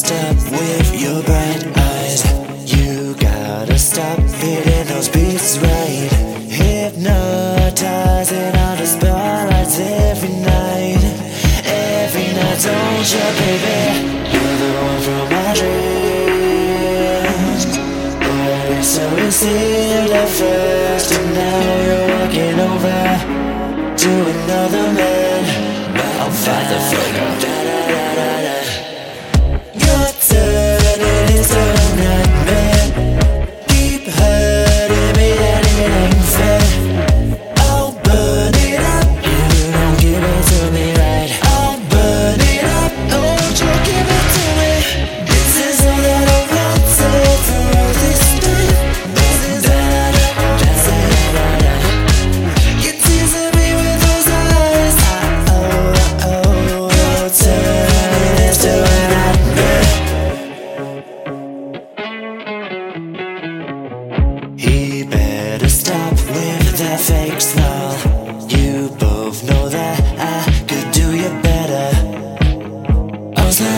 stop with your bright eyes. You gotta stop hitting those beats right. Hypnotizing all the spotlights every night. Every night, don't you, baby? You're the one from my dreams. But it's so easy at first, and now you're walking over to another man. I'll fight the figure.